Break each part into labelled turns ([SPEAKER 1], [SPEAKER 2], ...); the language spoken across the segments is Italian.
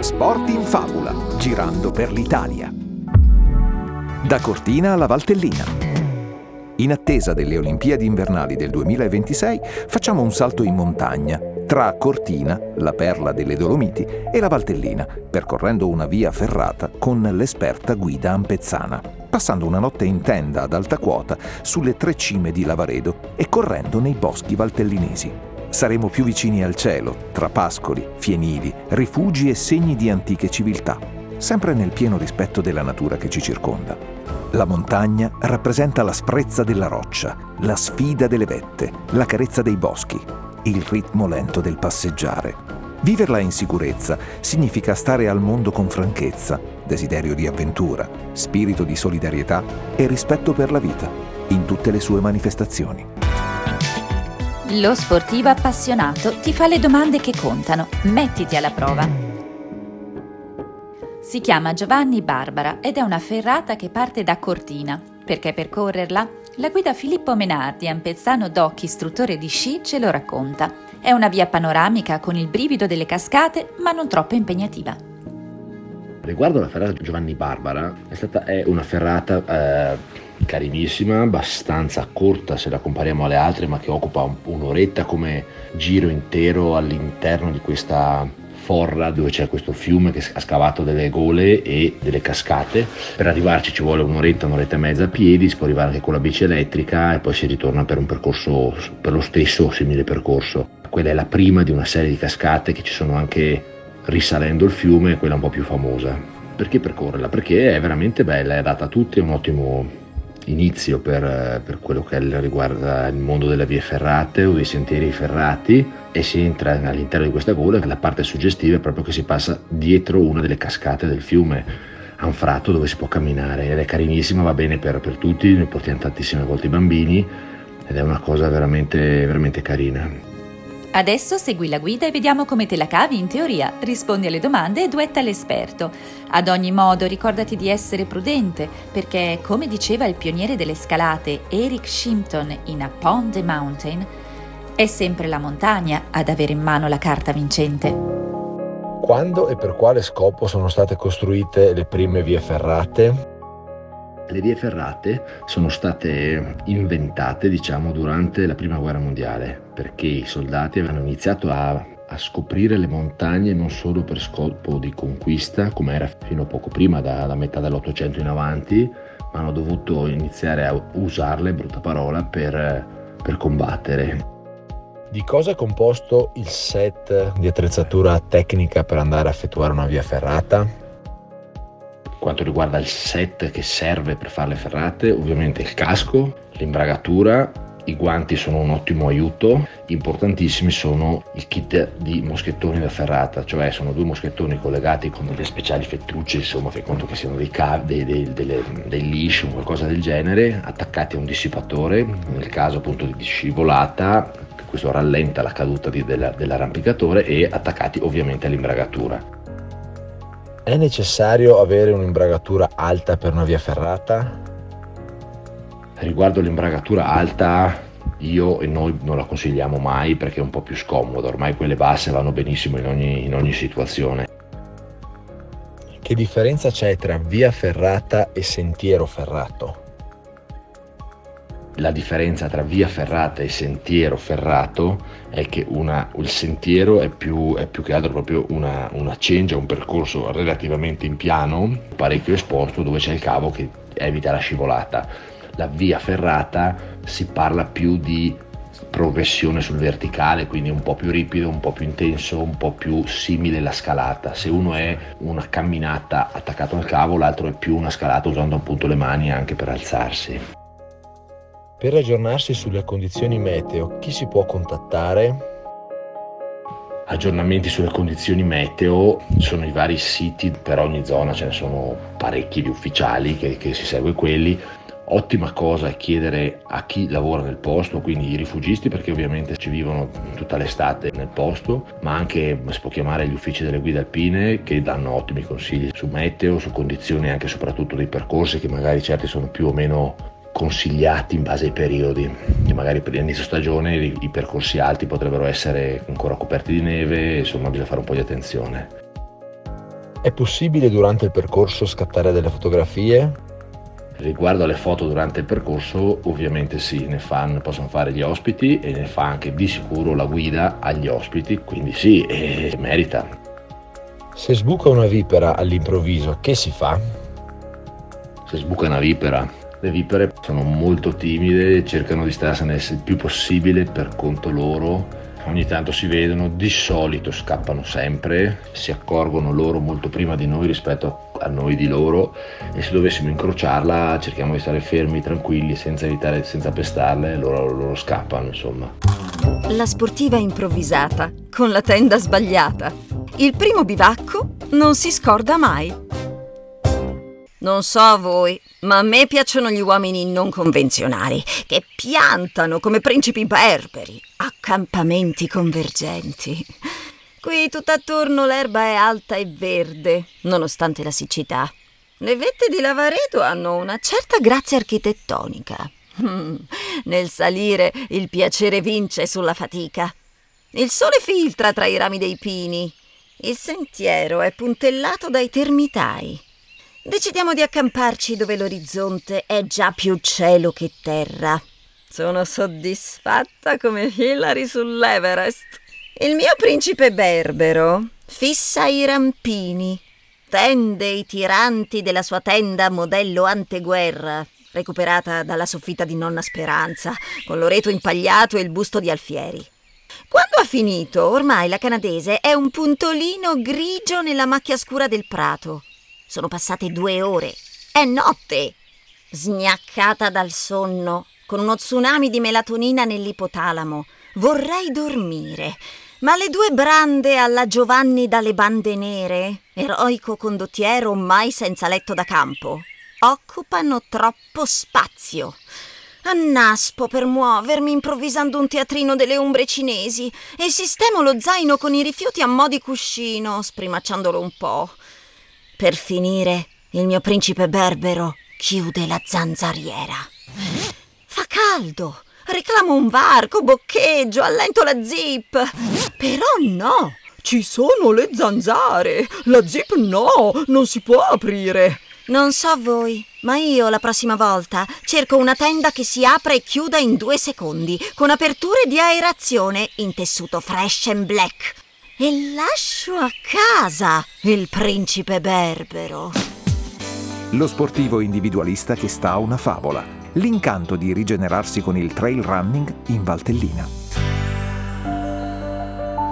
[SPEAKER 1] Sport in Fabula, girando per l'Italia. Da Cortina alla Valtellina. In attesa delle Olimpiadi invernali del 2026 facciamo un salto in montagna tra Cortina, la perla delle Dolomiti, e la Valtellina, percorrendo una via ferrata con l'esperta guida ampezzana, passando una notte in tenda ad alta quota sulle tre cime di Lavaredo e correndo nei boschi valtellinesi. Saremo più vicini al cielo, tra pascoli, fienili, rifugi e segni di antiche civiltà, sempre nel pieno rispetto della natura che ci circonda. La montagna rappresenta l'asprezza della roccia, la sfida delle vette, la carezza dei boschi, il ritmo lento del passeggiare. Viverla in sicurezza significa stare al mondo con franchezza, desiderio di avventura, spirito di solidarietà e rispetto per la vita, in tutte le sue manifestazioni.
[SPEAKER 2] Lo sportivo appassionato ti fa le domande che contano. Mettiti alla prova. Si chiama Giovanni Barbara ed è una ferrata che parte da Cortina. Perché percorrerla? La guida Filippo Menardi, ampezzano doc istruttore di sci, ce lo racconta. È una via panoramica con il brivido delle cascate, ma non troppo impegnativa.
[SPEAKER 3] Riguardo la ferrata Giovanni Barbara, è, stata, è una ferrata eh, carinissima, abbastanza corta se la compariamo alle altre, ma che occupa un, un'oretta come giro intero all'interno di questa Forra dove c'è questo fiume che ha scavato delle gole e delle cascate. Per arrivarci ci vuole un'oretta, un'oretta e mezza a piedi, si può arrivare anche con la bici elettrica e poi si ritorna per un percorso, per lo stesso simile percorso. Quella è la prima di una serie di cascate che ci sono anche risalendo il fiume, quella un po' più famosa. Perché percorrerla? Perché è veramente bella, è adatta a tutti, è un ottimo inizio per, per, quello che riguarda il mondo delle vie ferrate o dei sentieri ferrati e si entra all'interno di questa gola la parte suggestiva è proprio che si passa dietro una delle cascate del fiume a un fratto dove si può camminare ed è carinissima, va bene per, per tutti, ne portiamo tantissime volte i bambini ed è una cosa veramente, veramente carina.
[SPEAKER 2] Adesso segui la guida e vediamo come te la cavi in teoria. Rispondi alle domande e duetta l'esperto. Ad ogni modo ricordati di essere prudente, perché come diceva il pioniere delle scalate Eric Shimpton in Upon the Mountain, è sempre la montagna ad avere in mano la carta vincente.
[SPEAKER 4] Quando e per quale scopo sono state costruite le prime vie ferrate?
[SPEAKER 3] Le vie ferrate sono state inventate, diciamo, durante la Prima Guerra Mondiale, perché i soldati avevano iniziato a, a scoprire le montagne non solo per scopo di conquista, come era fino a poco prima, dalla metà dell'Ottocento in avanti, ma hanno dovuto iniziare a usarle, brutta parola, per, per combattere.
[SPEAKER 4] Di cosa è composto il set di attrezzatura tecnica per andare a effettuare una via ferrata?
[SPEAKER 3] Quanto riguarda il set che serve per fare le ferrate, ovviamente il casco, l'imbragatura, i guanti sono un ottimo aiuto, importantissimi sono il kit di moschettoni da ferrata, cioè sono due moschettoni collegati con delle speciali fettucce, insomma fai conto che siano dei, cav- dei, dei, delle, dei leash o qualcosa del genere, attaccati a un dissipatore, nel caso appunto di scivolata, questo rallenta la caduta di, della, dell'arrampicatore e attaccati ovviamente all'imbragatura.
[SPEAKER 4] È necessario avere un'imbragatura alta per una via ferrata?
[SPEAKER 3] Riguardo l'imbragatura alta, io e noi non la consigliamo mai perché è un po' più scomoda, ormai quelle basse vanno benissimo in ogni, in ogni situazione.
[SPEAKER 4] Che differenza c'è tra via ferrata e sentiero ferrato?
[SPEAKER 3] La differenza tra via ferrata e sentiero ferrato è che una, il sentiero è più, è più, che altro proprio una, una cengia, un percorso relativamente in piano, parecchio esposto, dove c'è il cavo che evita la scivolata. La via ferrata si parla più di progressione sul verticale, quindi un po' più ripido, un po' più intenso, un po' più simile alla scalata. Se uno è una camminata attaccato al cavo, l'altro è più una scalata usando appunto le mani anche per alzarsi.
[SPEAKER 4] Per aggiornarsi sulle condizioni meteo, chi si può contattare?
[SPEAKER 3] Aggiornamenti sulle condizioni meteo sono i vari siti per ogni zona, ce ne sono parecchi di ufficiali che, che si segue quelli. Ottima cosa è chiedere a chi lavora nel posto, quindi i rifugisti perché ovviamente ci vivono tutta l'estate nel posto, ma anche si può chiamare gli uffici delle guide alpine che danno ottimi consigli su meteo, su condizioni anche soprattutto dei percorsi che magari certi sono più o meno consigliati in base ai periodi, che magari per l'inizio stagione i, percorsi alti potrebbero essere ancora coperti di neve, insomma bisogna fare un po' di attenzione.
[SPEAKER 4] È possibile durante il percorso scattare delle fotografie?
[SPEAKER 3] Riguardo alle foto durante il percorso, ovviamente sì, ne fanno, possono fare gli ospiti e ne fa anche di sicuro la guida agli ospiti, quindi sì, e merita.
[SPEAKER 4] Se sbuca una vipera all'improvviso, che si fa?
[SPEAKER 3] Se sbuca una vipera, le vipere sono molto timide, cercano di starsene il più possibile per conto loro ogni tanto si vedono, di solito scappano sempre, si accorgono loro molto prima di noi rispetto a noi di loro e se dovessimo incrociarla cerchiamo di stare fermi, tranquilli, senza evitare, senza pestarle, loro, loro scappano insomma.
[SPEAKER 5] La sportiva improvvisata, con la tenda sbagliata. Il primo bivacco non si scorda mai. Non so voi, ma a me piacciono gli uomini non convenzionali, che piantano come principi berberi, accampamenti convergenti. Qui tutt'attorno l'erba è alta e verde, nonostante la siccità. Le vette di Lavaredo hanno una certa grazia architettonica. Mm, nel salire il piacere vince sulla fatica. Il sole filtra tra i rami dei pini. Il sentiero è puntellato dai termitai. Decidiamo di accamparci dove l'orizzonte è già più cielo che terra. Sono soddisfatta come Hillary sull'Everest. Il mio principe berbero fissa i rampini, tende i tiranti della sua tenda modello anteguerra, recuperata dalla soffitta di nonna Speranza, con l'oreto impagliato e il busto di Alfieri. Quando ha finito, ormai la canadese è un puntolino grigio nella macchia scura del prato sono passate due ore. È notte! Sgnaccata dal sonno, con uno tsunami di melatonina nell'ipotalamo, vorrei dormire. Ma le due brande alla Giovanni dalle bande nere, eroico condottiero mai senza letto da campo, occupano troppo spazio. Annaspo per muovermi improvvisando un teatrino delle ombre cinesi e sistemo lo zaino con i rifiuti a mo' di cuscino, sprimacciandolo un po'. Per finire, il mio principe berbero chiude la zanzariera. Fa caldo. Reclamo un varco, boccheggio, allento la zip. Però no, ci sono le zanzare. La zip no, non si può aprire. Non so voi, ma io la prossima volta cerco una tenda che si apra e chiuda in due secondi, con aperture di aerazione in tessuto fresh and black e lascio a casa il principe berbero.
[SPEAKER 1] Lo sportivo individualista che sta a una favola. L'incanto di rigenerarsi con il trail running in Valtellina.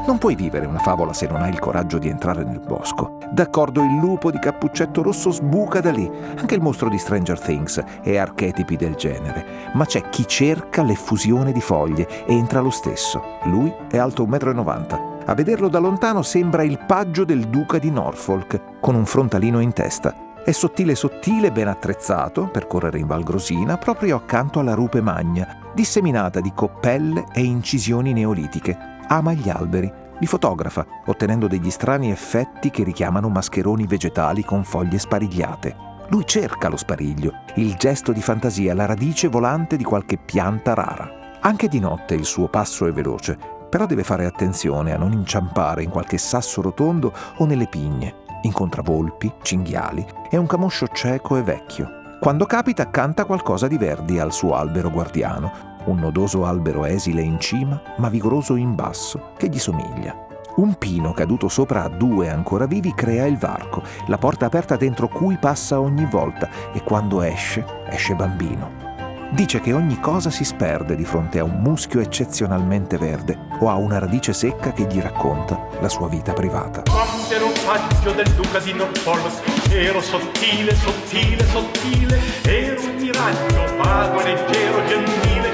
[SPEAKER 1] Non puoi vivere una favola se non hai il coraggio di entrare nel bosco. D'accordo, il lupo di cappuccetto rosso sbuca da lì. Anche il mostro di Stranger Things è archetipi del genere. Ma c'è chi cerca l'effusione di foglie e entra lo stesso. Lui è alto 1,90 m a vederlo da lontano sembra il paggio del duca di Norfolk, con un frontalino in testa. È sottile sottile, ben attrezzato per correre in Val Grosina, proprio accanto alla rupe magna, disseminata di coppelle e incisioni neolitiche. Ama gli alberi, li fotografa, ottenendo degli strani effetti che richiamano mascheroni vegetali con foglie sparigliate. Lui cerca lo spariglio, il gesto di fantasia, la radice volante di qualche pianta rara. Anche di notte il suo passo è veloce, però deve fare attenzione a non inciampare in qualche sasso rotondo o nelle pigne. Incontra volpi, cinghiali e un camoscio cieco e vecchio. Quando capita canta qualcosa di Verdi al suo albero guardiano, un nodoso albero esile in cima ma vigoroso in basso che gli somiglia. Un pino caduto sopra a due ancora vivi crea il varco, la porta aperta dentro cui passa ogni volta e quando esce, esce bambino. Dice che ogni cosa si sperde di fronte a un muschio eccezionalmente verde o a una radice secca che gli racconta la sua vita privata.
[SPEAKER 6] Quando ero paggio del duca di Norfolk, ero sottile, sottile, sottile, ero un miraggio, vago, leggero, gentile